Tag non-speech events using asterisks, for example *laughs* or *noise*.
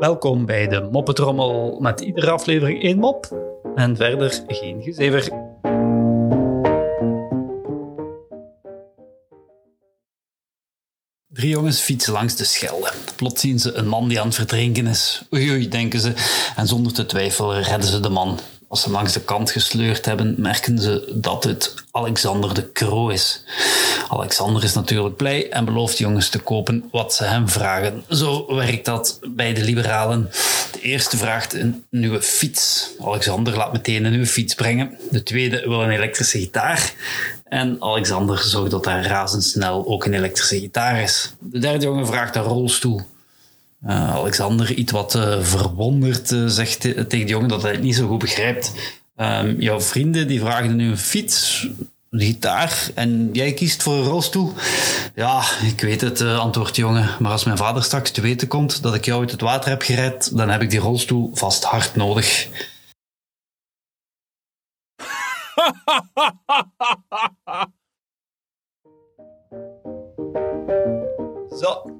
Welkom bij de Moppetrommel met iedere aflevering één mop en verder geen gezever. Drie jongens fietsen langs de Schelde. Plots zien ze een man die aan het verdrinken is. Oei, oei, denken ze. En zonder te twijfelen redden ze de man. Als ze langs de kant gesleurd hebben, merken ze dat het Alexander de Croo is. Alexander is natuurlijk blij en belooft jongens te kopen wat ze hem vragen. Zo werkt dat bij de liberalen. De eerste vraagt een nieuwe fiets. Alexander laat meteen een nieuwe fiets brengen. De tweede wil een elektrische gitaar. En Alexander zorgt dat daar razendsnel ook een elektrische gitaar is. De derde jongen vraagt een rolstoel. Uh, Alexander, iets wat uh, verwonderd, uh, zegt tegen de jongen dat hij het niet zo goed begrijpt. Um, jouw vrienden die vragen nu een fiets, een gitaar en jij kiest voor een rolstoel. Ja, ik weet het, antwoordt de jongen. Maar als mijn vader straks te weten komt dat ik jou uit het water heb gered, dan heb ik die rolstoel vast hard nodig. *laughs* Zo,